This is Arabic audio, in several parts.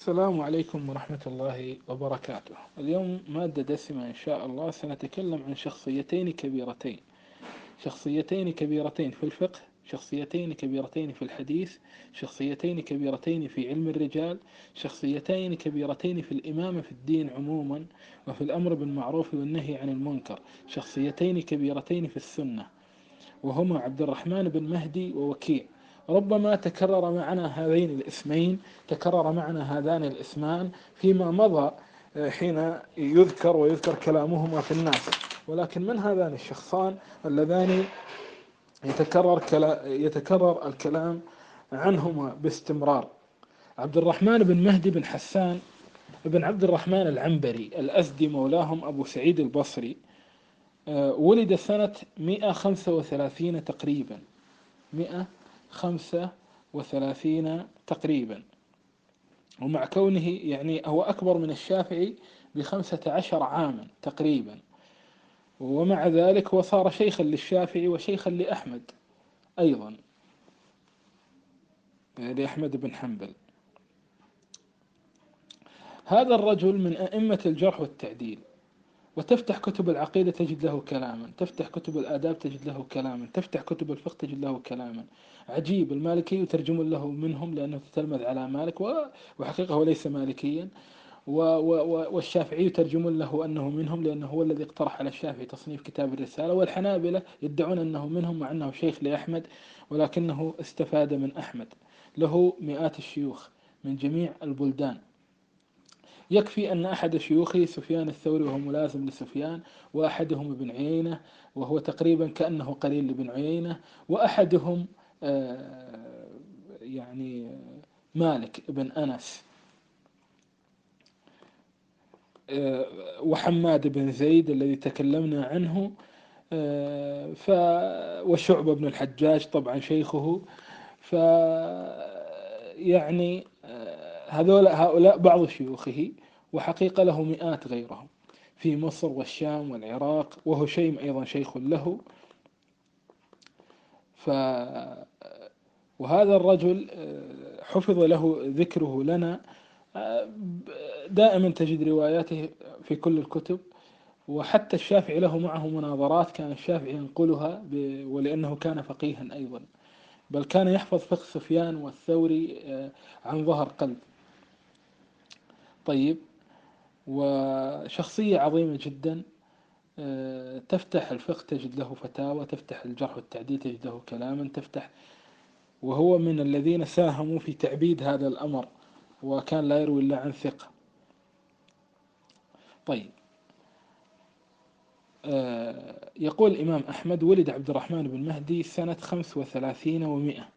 السلام عليكم ورحمة الله وبركاته. اليوم مادة دسمة إن شاء الله. سنتكلم عن شخصيتين كبيرتين. شخصيتين كبيرتين في الفقه شخصيتين كبيرتين في الحديث شخصيتين كبيرتين في علم الرجال شخصيتين كبيرتين في الإمامة في الدين عموما وفي الأمر بالمعروف والنهي عن المنكر. شخصيتين كبيرتين في السنة وهما عبد الرحمن بن مهدي ووكيع. ربما تكرر معنا هذين الاسمين تكرر معنا هذان الاسمان فيما مضى آه، حين يذكر ويذكر كلامهما في الناس. ولكن من هذان الشخصان اللذان يتكرر كلا يتكرر الكلام عنهما باستمرار؟ عبد الرحمن بن مهدي بن حسان بن عبد الرحمن العنبري الأزدي مولاهم أبو سعيد البصري آه، ولد سنة 135 تقريبا. 100 خمسة وثلاثين تقريبا. ومع كونه يعني هو أكبر من الشافعي بخمسة عشر عاما تقريبا. ومع ذلك هو صار شيخا للشافعي وشيخا لأحمد أيضا. لأحمد بن حنبل. هذا الرجل من أئمة الجرح والتعديل. وتفتح كتب العقيدة تجد له كلاما. تفتح كتب الآداب تجد له كلاما. تفتح كتب الفقه تجد له كلاما. عجيب المالكي يترجم له منهم لأنه تتلمذ على مالك وحقيقة هو ليس مالكيا. والشافعي يترجم له أنه منهم لأنه هو الذي اقترح على الشافعي تصنيف كتاب الرسالة. والحنابلة يدعون أنه منهم مع أنه شيخ لأحمد ولكنه استفاد من أحمد. له مئات الشيوخ من جميع البلدان. يكفي أن أحد شيوخه سفيان الثوري وهو ملازم لسفيان وأحدهم ابن عيينة وهو تقريبا كأنه قليل لابن عيينة وأحدهم آه، يعني مالك بن أنس. آه، وحماد بن زيد الذي تكلمنا عنه. آه، ف وشعبة بن الحجاج طبعا شيخه. ف يعني هذول هؤلاء بعض شيوخه. وحقيقة له مئات غيرهم في مصر والشام والعراق وهو شيم أيضا شيخ له. ف وهذا الرجل آه، حفظ له ذكره لنا. آه، دائما تجد رواياته في كل الكتب وحتى الشافعي له معه مناظرات كان الشافعي ينقلها ولأنه كان فقيها أيضا. بل كان يحفظ فقه سفيان والثوري آه، عن ظهر قلب. طيب وشخصية عظيمة جدا آه، تفتح الفقه تجد له فتاوى تفتح الجرح والتعديل تجد له كلاما تفتح وهو من الذين ساهموا في تعبيد هذا الأمر وكان لا يروي إلا عن ثقة. طيب. آه، يقول الإمام أحمد ولد عبد الرحمن بن مهدي سنة خمس وثلاثين ومئة.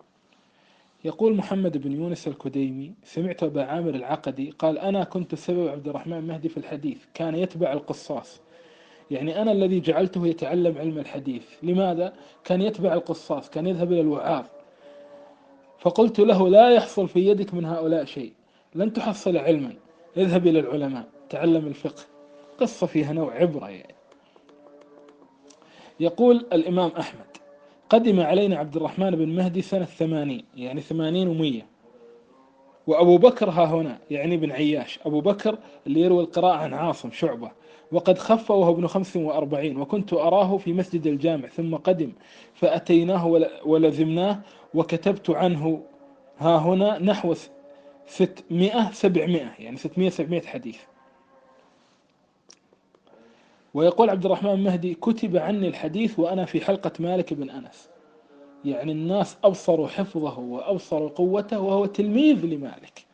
يقول محمد بن يونس الكديمي سمعت أبا عامر العقدي قال أنا كنت سبب عبد الرحمن مهدي في الحديث كان يتبع القصاص. يعني أنا الذي جعلته يتعلم علم الحديث. لماذا؟ كان يتبع القصاص كان يذهب إلى الوعاظ. فقلت له لا يحصل في يدك من هؤلاء شيء. لن تحصل علما. اذهب إلى العلماء تعلم الفقه. قصة فيها نوع عبرة يعني. يقول الإمام أحمد قدم علينا عبد الرحمن بن مهدي سنة ثمانين يعني ثمانين ومية. وأبو بكر ها هنا يعني بن عياش. أبو بكر اللي يروي القراءة عن عاصم شعبة. وقد خف وهو ابن خمس وأربعين وكنت أراه في مسجد الجامع ثم قدم فأتيناه ولزمناه وكتبت عنه ها هنا نحو ستمائة سبعمائة يعني ستمائة سبعمائة حديث. ويقول عبد الرحمن المهدي كتب عني الحديث وأنا في حلقة مالك بن أنس. يعني الناس أبصروا حفظه وأبصروا قوته وهو تلميذ لمالك.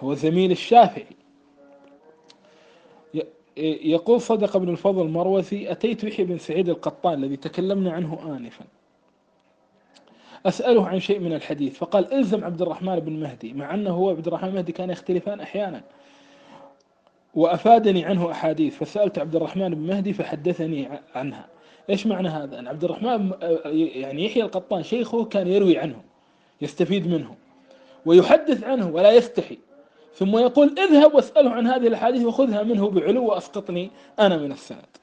هو زميل الشافعي. يقول صدق ابن الفضل المروزي أتيت يحيى بن سعيد القطان الذي تكلمنا عنه آنفا. أسأله عن شيء من الحديث. فقال إلزم عبد الرحمن بن مهدي مع أنه هو عبد الرحمن مهدي كان يختلفان أحيانا. وأفادني عنه أحاديث فسألت عبد الرحمن بن مهدي فحدثني عنها. إيش معنى هذا؟ أن عبد الرحمن يعني يحيى القطان شيخه كان يروي عنه يستفيد منه ويحدث عنه ولا يستحي. ثم يقول اذهب واسأله عن هذه الأحاديث وخذها منه بعلو وأسقطني أنا من السند.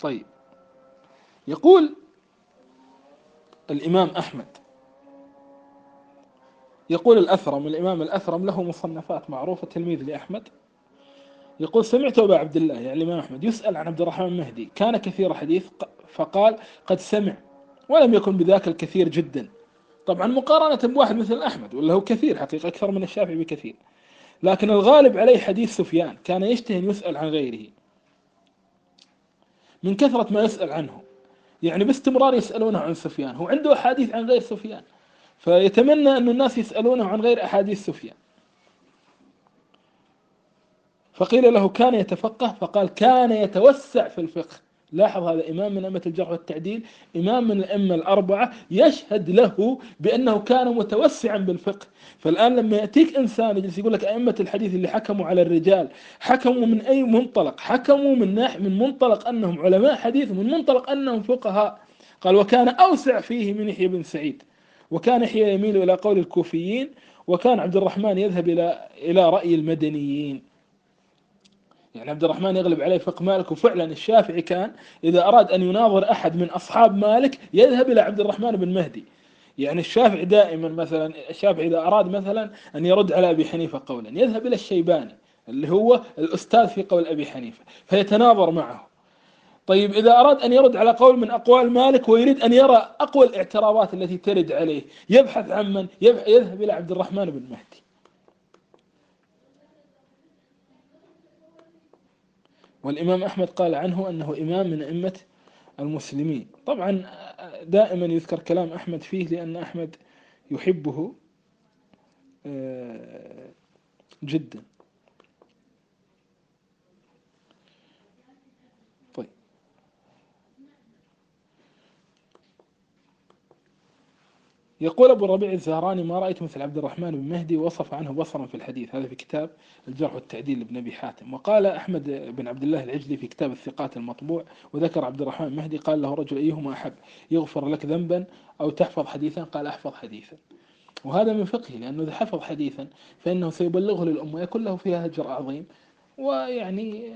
طيب. يقول الإمام أحمد يقول الأثرم الإمام الأثرم له مصنفات معروفة تلميذ لأحمد. يقول سمعت أبا عبد الله يعني الإمام أحمد يسأل عن عبد الرحمن المهدي. كان كثير حديث فقال قد سمع ولم يكن بذاك الكثير جدا. طبعا مقارنة بواحد مثل أحمد ولا هو كثير حقيقة أكثر من الشافعي بكثير. لكن الغالب عليه حديث سفيان كان يشتهي أن يسأل عن غيره من كثرة ما يسأل عنه. يعني باستمرار يسألونه عن سفيان. هو عنده أحاديث عن غير سفيان. فيتمنى أن الناس يسألونه عن غير أحاديث سفيان. فقيل له كان يتفقه فقال كان يتوسع في الفقه. لاحظ هذا إمام من أئمة الجرح والتعديل إمام من الأئمة الأربعة يشهد له بأنه كان متوسعا بالفقه. فالآن لما يأتيك إنسان يجلس يقول لك أئمة الحديث اللي حكموا على الرجال حكموا من أي منطلق؟ حكموا من ناحية من منطلق أنهم علماء حديث من منطلق أنهم فقهاء. قال وكان أوسع فيه من يحيى بن سعيد وكان يحيى يميل إلى قول الكوفيين وكان عبد الرحمن يذهب إلى إلى رأي المدنيين. يعني عبد الرحمن يغلب عليه فقه مالك وفعلا الشافعي كان إذا أراد أن يناظر أحد من أصحاب مالك يذهب إلى عبد الرحمن بن مهدي. يعني الشافعي دائما مثلا الشافعي إذا أراد مثلا أن يرد على أبي حنيفة قولا يذهب إلى الشيباني اللي هو الأستاذ في قول أبي حنيفة فيتناظر معه. طيب إذا أراد أن يرد على قول من أقوال مالك ويريد أن يرى أقوى الاعتراضات التي ترد عليه يبحث عن من؟ يذهب إلى عبد الرحمن بن مهدي. والإمام أحمد قال عنه أنه إمام من أئمة المسلمين. طبعا دائما يذكر كلام أحمد فيه لأن أحمد يحبه آه، جدا. يقول أبو الربيع الزهراني ما رأيت مثل عبد الرحمن بن مهدي وصف عنه بصرا في الحديث؟ هذا في كتاب الجرح والتعديل لابن أبي حاتم. وقال أحمد بن عبد الله العجلي في كتاب الثقات المطبوع وذكر عبد الرحمن مهدي قال له رجل أيهما أحب يغفر لك ذنبا أو تحفظ حديثا؟ قال أحفظ حديثا. وهذا من فقهه لأنه إذا حفظ حديثا فإنه سيبلغه للأمة يكون له فيها أجر عظيم ويعني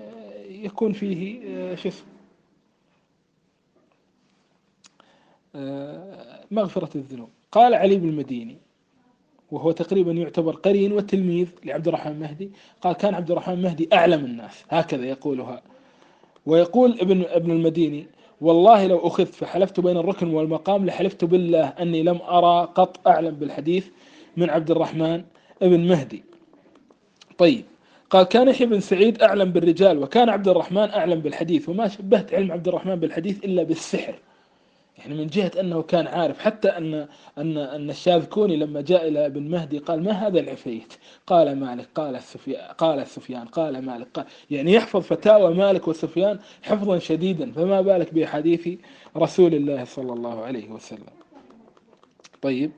يكون فيه شو اسمه مغفرة الذنوب. قال علي بن المديني وهو تقريبا يعتبر قرين وتلميذ لعبد الرحمن مهدي قال كان عبد الرحمن مهدي أعلم الناس هكذا يقولها. ويقول ابن ابن المديني والله لو أخذت فحلفت بين الركن والمقام لحلفت بالله أني لم أرى قط أعلم بالحديث من عبد الرحمن ابن مهدي. طيب قال كان يحيى بن سعيد أعلم بالرجال وكان عبد الرحمن أعلم بالحديث وما شبهت علم عبد الرحمن بالحديث إلا بالسحر. يعني من جهة أنه كان عارف حتى أن أن أن الشاذكوني لما جاء إلى ابن مهدي قال ما هذا العفيت؟ قال مالك قال السفيان قال السفيان قال مالك قال يعني يحفظ فتاوى مالك وسفيان حفظا شديدا فما بالك بحديث رسول الله صلى الله عليه وسلم. طيب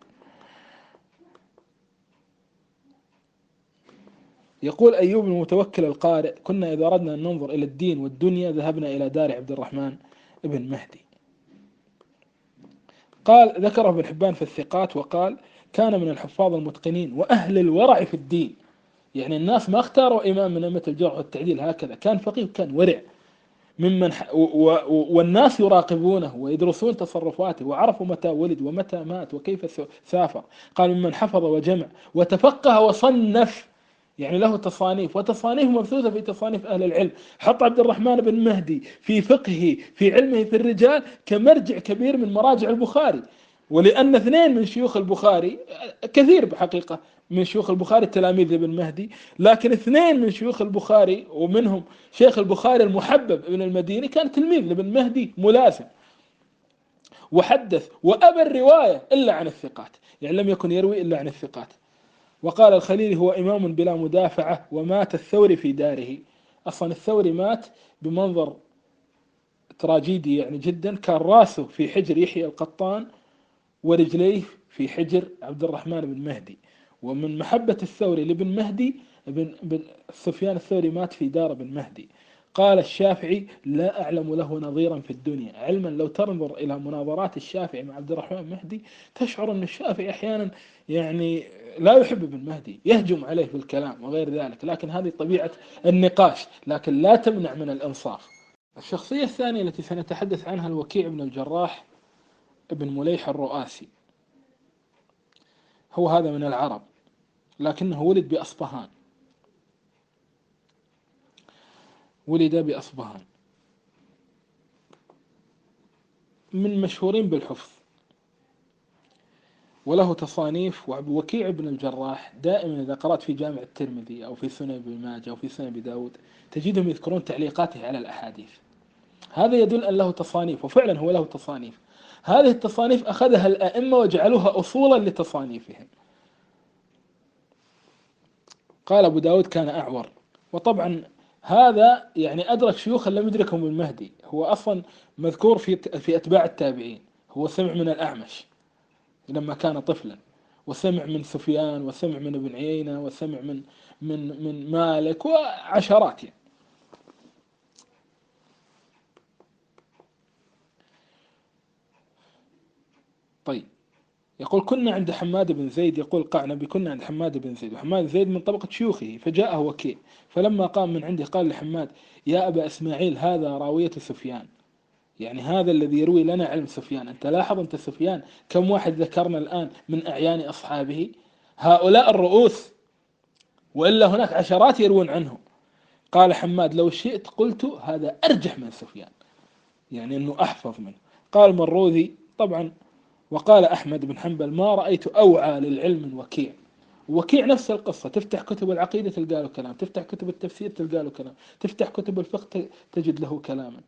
يقول أيوب المتوكل القارئ كنا إذا أردنا أن ننظر إلى الدين والدنيا ذهبنا إلى دار عبد الرحمن ابن مهدي قال ذكره ابن حبان في الثقات وقال كان من الحفاظ المتقنين وأهل الورع في الدين. يعني الناس ما اختاروا إمام من أئمة الجرح والتعديل هكذا. كان فقيه وكان ورع. ممن. والناس يراقبونه ويدرسون تصرفاته وعرفوا متى ولد ومتى مات وكيف سافر. قال ممن حفظ وجمع وتفقه وصنف يعني له تصانيف وتصانيف مبثوثة في تصانيف أهل العلم. حط عبد الرحمن بن مهدي في فقهه في علمه في الرجال كمرجع كبير من مراجع البخاري. ولأن اثنين من شيوخ البخاري كثير بحقيقة من شيوخ البخاري تلاميذ ابن مهدي. لكن اثنين من شيوخ البخاري ومنهم شيخ البخاري المحبب ابن المديني كان تلميذ لابن مهدي ملازم. وحدث وأبى الرواية إلا عن الثقات. يعني لم يكن يروي إلا عن الثقات. وقال الخليل هو إمام بلا مدافعة ومات الثوري في داره. أصلا الثوري مات بمنظر تراجيدي يعني جدا. كان راسه في حجر يحيى القطان ورجليه في حجر عبد الرحمن بن مهدي. ومن محبة الثوري لابن مهدي ابن سفيان الثوري مات في دار ابن مهدي. قال الشافعي لا أعلم له نظيرا في الدنيا. علما لو تنظر إلى مناظرات الشافعي مع عبد الرحمن مهدي تشعر أن الشافعي أحيانا يعني لا يحب ابن مهدي يهجم عليه في الكلام وغير ذلك. لكن هذه طبيعة النقاش. لكن لا تمنع من الإنصاف. الشخصية الثانية التي سنتحدث عنها الوكيع بن الجراح ابن مليح الرؤاسي. هو هذا من العرب لكنه ولد بأصبهان ولد بأصبهان. من مشهورين بالحفظ. وله تصانيف وكيع بن الجراح دائما إذا قرأت في جامع الترمذي أو في سنن ابن ماجه أو في سنن أبي داود تجدهم يذكرون تعليقاته على الأحاديث. هذا يدل أن له تصانيف وفعلا هو له تصانيف. هذه التصانيف أخذها الأئمة وجعلوها أصولا لتصانيفهم. قال أبو داود كان أعور. وطبعا هذا يعني أدرك شيوخا لم يدركهم المهدي هو أصلا مذكور في في أتباع التابعين هو سمع من الأعمش لما كان طفلا وسمع من سفيان وسمع من ابن عيينة وسمع من من من مالك وعشرات يعني. طيب. يقول كنا عند حماد بن زيد يقول قعنبي كنا عند حماد بن زيد. وحماد زيد من طبقة شيوخه فجاءه وكيع فلما قام من عنده قال لحماد يا أبا إسماعيل هذا راوية سفيان. يعني هذا الذي يروي لنا علم سفيان. أنت لاحظ أنت سفيان كم واحد ذكرنا الآن من أعيان أصحابه؟ هؤلاء الرؤوس وإلا هناك عشرات يروون عنه قال حماد لو شئت قلت هذا أرجح من سفيان. يعني أنه أحفظ منه. قال مروذي طبعا وقال أحمد بن حنبل ما رأيت أوعى للعلم من وكيع. وكيع نفس القصة. تفتح كتب العقيدة تلقى له كلام. تفتح كتب التفسير تلقى له كلام. تفتح كتب الفقه تجد له كلاما.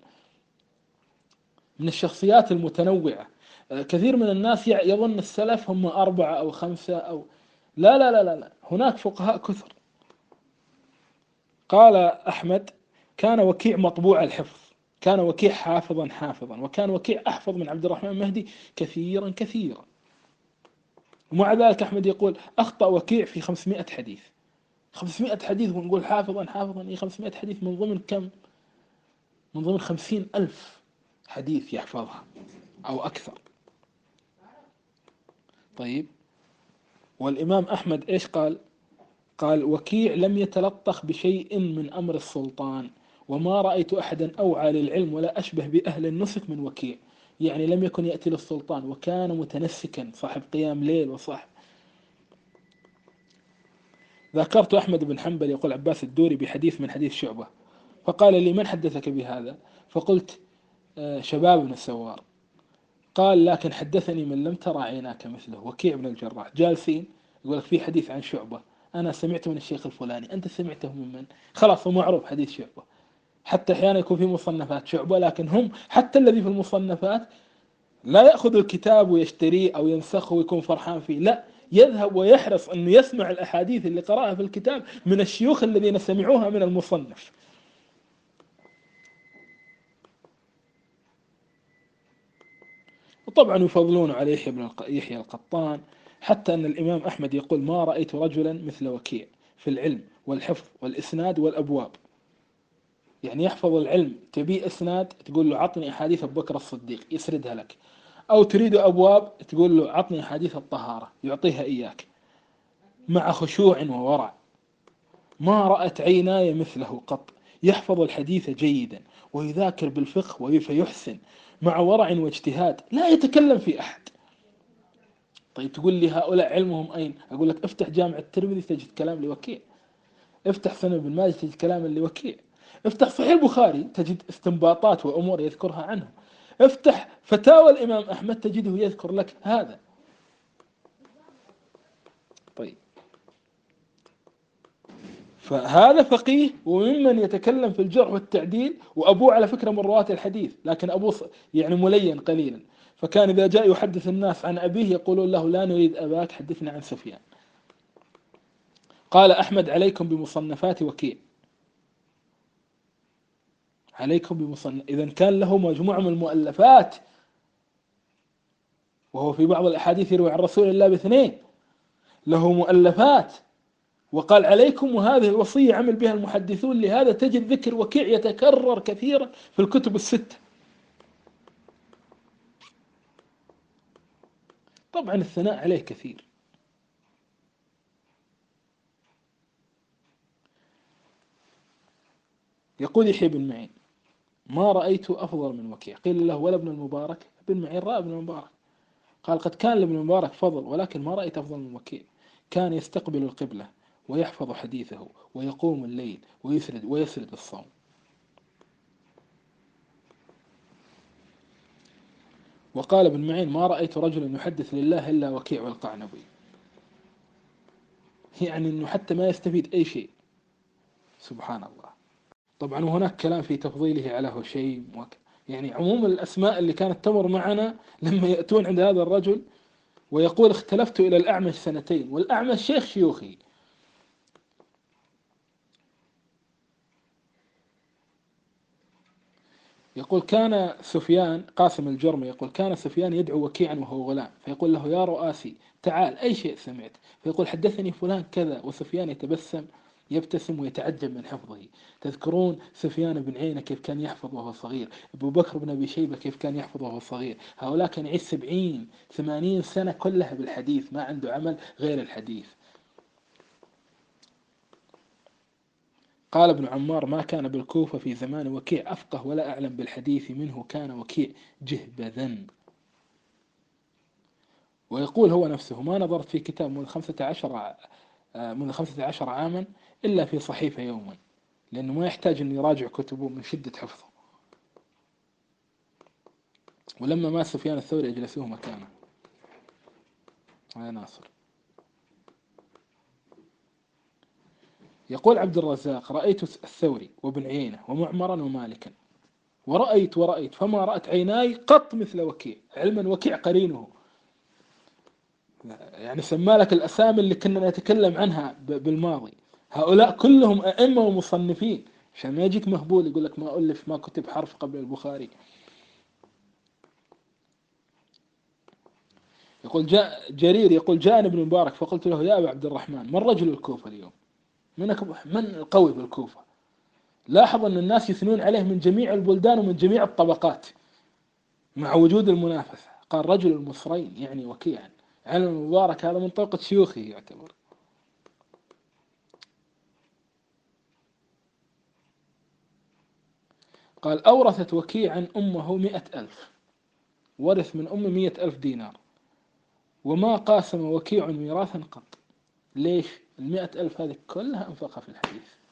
من الشخصيات المتنوعة. آه، كثير من الناس يظن السلف هم أربعة أو خمسة أو لا لا لا لا, لا. هناك فقهاء كثر. قال أحمد كان وكيع مطبوع الحفظ. كان وكيع حافظا حافظا وكان وكيع أحفظ من عبد الرحمن المهدي كثيرا كثيرا. ومع ذلك أحمد يقول أخطأ وكيع في 500 حديث. 500 حديث ونقول حافظا حافظا. إيه 500 حديث من ضمن كم؟ من ضمن خمسين ألف حديث يحفظها أو أكثر. طيب. والإمام أحمد إيش قال؟ قال وكيع لم يتلطخ بشيء من أمر السلطان. وما رأيت أحدا أوعى للعلم ولا أشبه بأهل النسك من وكيع. يعني لم يكن يأتي للسلطان وكان متنسكا صاحب قيام ليل وصاحب. ذكرت أحمد بن حنبل يقول عباس الدوري بحديث من حديث شعبة. فقال لي من حدثك بهذا؟ فقلت آه، شباب بن السوار. قال لكن حدثني من لم ترى عيناك مثله. وكيع بن الجراح. جالسين يقول لك في حديث عن شعبة. أنا سمعته من الشيخ الفلاني. أنت سمعته من من؟ خلاص هو معروف حديث شعبة. حتى أحيانا يكون في مصنفات شعبة لكن هم حتى الذي في المصنفات لا يأخذ الكتاب ويشتريه أو ينسخه ويكون فرحان فيه لا. يذهب ويحرص أنه يسمع الأحاديث اللي قرأها في الكتاب من الشيوخ الذين سمعوها من المصنف. وطبعا يفضلون على يحيى بن يحيى القطان حتى أن الإمام أحمد يقول ما رأيت رجلا مثل وكيع في العلم والحفظ والإسناد والأبواب. يعني يحفظ العلم تبي إسناد تقول له عطني أحاديث أبو بكر الصديق يسردها لك. أو تريد أبواب تقول له عطني أحاديث الطهارة يعطيها إياك. مع خشوع وورع. ما رأت عيناي مثله قط. يحفظ الحديث جيدا ويذاكر بالفقه فيحسن مع ورع واجتهاد لا يتكلم في أحد. طيب تقول لي هؤلاء علمهم أين؟ أقول لك افتح جامع الترمذي تجد كلام لوكيع. افتح سنن ابن ماجه تجد كلام لوكيع. افتح صحيح البخاري تجد استنباطات وأمور يذكرها عنه. افتح فتاوى الإمام أحمد تجده يذكر لك هذا. طيب. فهذا فقيه وممن يتكلم في الجرح والتعديل وأبوه على فكرة من رواة الحديث لكن أبوه يعني ملين قليلا. فكان إذا جاء يحدث الناس عن أبيه يقولون له لا نريد أباك حدثنا عن سفيان. قال أحمد عليكم بمصنفات وكيع عليكم بمصنف. إذا كان له مجموعة من المؤلفات. وهو في بعض الأحاديث يروي عن رسول الله باثنين. له مؤلفات. وقال عليكم وهذه الوصية عمل بها المحدثون لهذا تجد ذكر وكيع يتكرر كثيرا في الكتب الستة. طبعا الثناء عليه كثير. يقول يحيى بن معين ما رأيت أفضل من وكيع. قيل له ولا ابن المبارك ابن معين رأى ابن المبارك. قال قد كان لابن المبارك فضل ولكن ما رأيت أفضل من وكيع. كان يستقبل القبلة ويحفظ حديثه ويقوم الليل ويسرد ويسرد الصوم. وقال ابن معين ما رأيت رجلا يحدث لله إلا وكيع والقعنبي. يعني أنه حتى ما يستفيد أي شيء. سبحان الله. طبعا وهناك كلام في تفضيله على هشيم يعني عموم الأسماء اللي كانت تمر معنا لما يأتون عند هذا الرجل ويقول اختلفت إلى الأعمش سنتين والأعمش شيخ شيوخي. يقول كان سفيان قاسم الجرمي يقول كان سفيان يدعو وكيعا وهو غلام فيقول له يا رؤاسي تعال أي شيء سمعت؟ فيقول حدثني فلان كذا وسفيان يتبسم. يبتسم ويتعجب من حفظه. تذكرون سفيان بن عيينة كيف كان يحفظ وهو صغير أبو بكر بن أبي شيبة كيف كان يحفظ وهو صغير هؤلاء كان يعيش سبعين ثمانين سنة كلها بالحديث ما عنده عمل غير الحديث. قال ابن عمار ما كان بالكوفة في زمان وكيع أفقه ولا أعلم بالحديث منه كان وكيع جهبذا. ويقول هو نفسه ما نظرت في كتاب منذ خمسة عشر منذ خمسة عشر عاما إلا في صحيفة يوما لأنه ما يحتاج أن يراجع كتبه من شدة حفظه. ولما مات سفيان الثوري أجلسوه مكانه يا ناصر. يقول عبد الرزاق رأيت الثوري وابن عيينة ومعمرا ومالكا. ورأيت ورأيت فما رأت عيناي قط مثل وكيع علما وكيع قرينه. يعني سمى لك الأسامي اللي كنا نتكلم عنها بالماضي. هؤلاء كلهم أئمة ومصنفين. عشان ما يجيك مهبول يقول لك ما ألف ما كتب حرف قبل البخاري. يقول جاء جرير يقول جاءني ابن مبارك فقلت له يا أبا عبد الرحمن من رجل الكوفة اليوم؟ من من القوي بالكوفة؟ لاحظ أن الناس يثنون عليه من جميع البلدان ومن جميع الطبقات مع وجود المنافسة. قال رجل المصرين يعني وكيعا. علم المبارك هذا من طبقة شيوخه يعتبر؟ قال أورثت وكيعا أمه مئة ألف. ورث من أمه مئة ألف دينار. وما قاسم وكيع ميراثا قط. ليش؟ المئة ألف هذه كلها أنفقها في الحديث.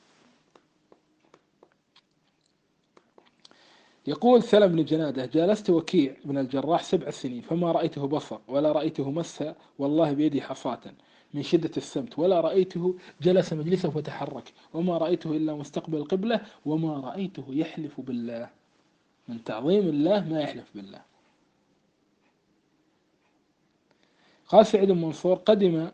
يقول سلم بن جنادة جالست وكيع بن الجراح سبع سنين فما رأيته بصر ولا رأيته مس والله بيدي حصاة من شدة السمت ولا رأيته جلس مجلسه وتحرك وما رأيته إلا مستقبل القبلة وما رأيته يحلف بالله. من تعظيم الله ما يحلف بالله. قال سعيد بن منصور قدم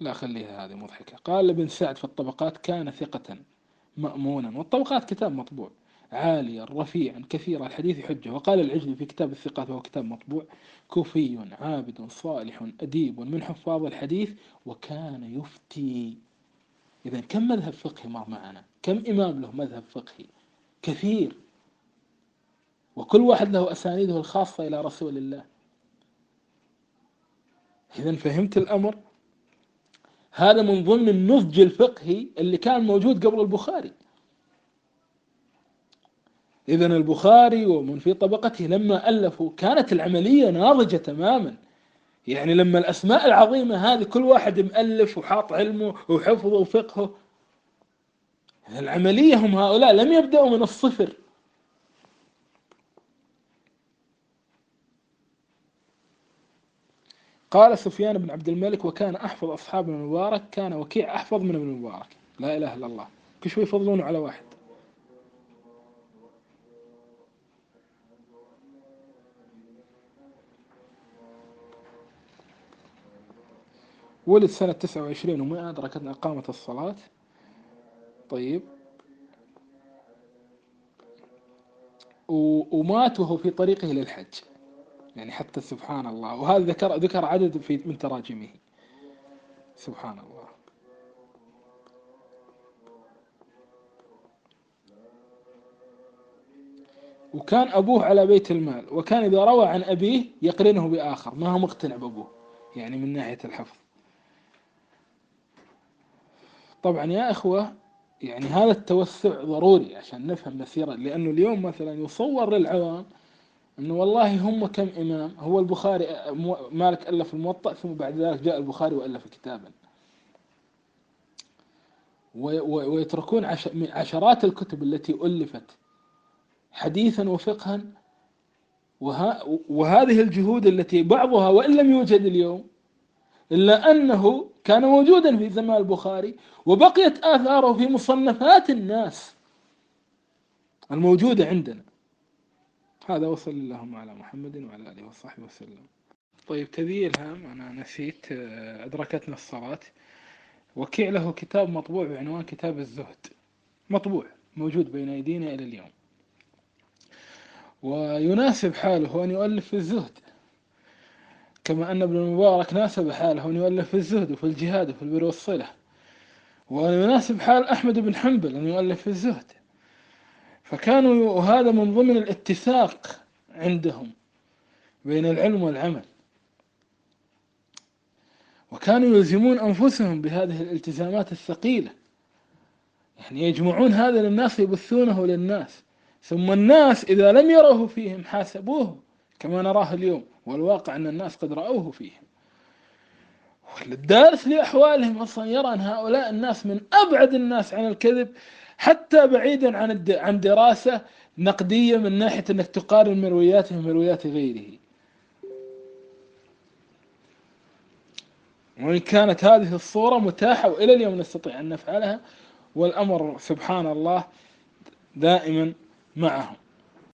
لا خليها هذه مضحكة قال ابن سعد في الطبقات كان ثقة. مأمونا. والطبقات كتاب مطبوع. عاليا رفيعا كثير الحديث حجة وقال العجلي في كتاب الثقات وهو كتاب مطبوع كوفي عابد صالح أديب من حفاظ الحديث وكان يفتي. إذا كم مذهب فقهي مر معنا؟ كم إمام له مذهب فقهي؟ كثير. وكل واحد له أسانيده الخاصة إلى رسول الله. إذا فهمت الأمر؟ هذا من ضمن النضج الفقهي اللي كان موجود قبل البخاري. إذا البخاري ومن في طبقته لما ألفوا كانت العملية ناضجة تماما. يعني لما الأسماء العظيمة هذه كل واحد مؤلف وحاط علمه وحفظه وفقهه العملية هم هؤلاء لم يبدأوا من الصفر. قال سفيان بن عبد الملك وكان أحفظ أصحاب ابن المبارك كان وكيع أحفظ من ابن المبارك. لا إله إلا الله. كل شوي يفضلونه على واحد. ولد سنة تسعة وعشرين وما أدركت إقامة الصلاة. طيب. ومات وهو في طريقه للحج. يعني حتى سبحان الله. وهذا ذكر ذكر عدد في من تراجمه. سبحان الله. وكان أبوه على بيت المال. وكان إذا روى عن أبيه يقرنه بآخر. ما هو مقتنع بأبوه. يعني من ناحية الحفظ. طبعا يا أخوة يعني هذا التوسع ضروري عشان نفهم مسيرة. لأنه اليوم مثلا يصور للعوام إنه والله هم كم امام هو البخاري مالك ألف الموطأ ثم بعد ذلك جاء البخاري وألف كتابا. ويتركون عشرات الكتب التي ألفت حديثا وفقها وهذه الجهود التي بعضها وإن لم يوجد اليوم إلا أنه كان موجودا في زمان البخاري وبقيت آثاره في مصنفات الناس الموجودة عندنا. هذا وصل اللهم على محمد وعلى آله وصحبه وسلم. طيب تذييل هام. أنا نسيت آه، ادركتنا الصلاه وكيع له كتاب مطبوع بعنوان كتاب الزهد. مطبوع موجود بين أيدينا إلى اليوم. ويناسب حاله أن يؤلف في الزهد. كما أن ابن المبارك ناسب حاله أن يؤلف في الزهد وفي الجهاد وفي البر والصلة. ويناسب حال أحمد بن حنبل أن يؤلف في الزهد. فكانوا وهذا من ضمن الاتساق عندهم بين العلم والعمل. وكانوا يلزمون أنفسهم بهذه الالتزامات الثقيلة. يعني يجمعون هذا للناس يبثونه للناس. ثم الناس إذا لم يروه فيهم حاسبوه كما نراه اليوم. والواقع أن الناس قد رأوه فيهم. والدارس لأحوالهم أصلا يرى أن هؤلاء الناس من أبعد الناس عن الكذب حتى بعيدا عن عن دراسة نقدية من ناحية أنك تقارن مروياتهم بمرويات غيره. وإن كانت هذه الصورة متاحة وإلى اليوم نستطيع أن نفعلها والأمر سبحان الله دائما معهم.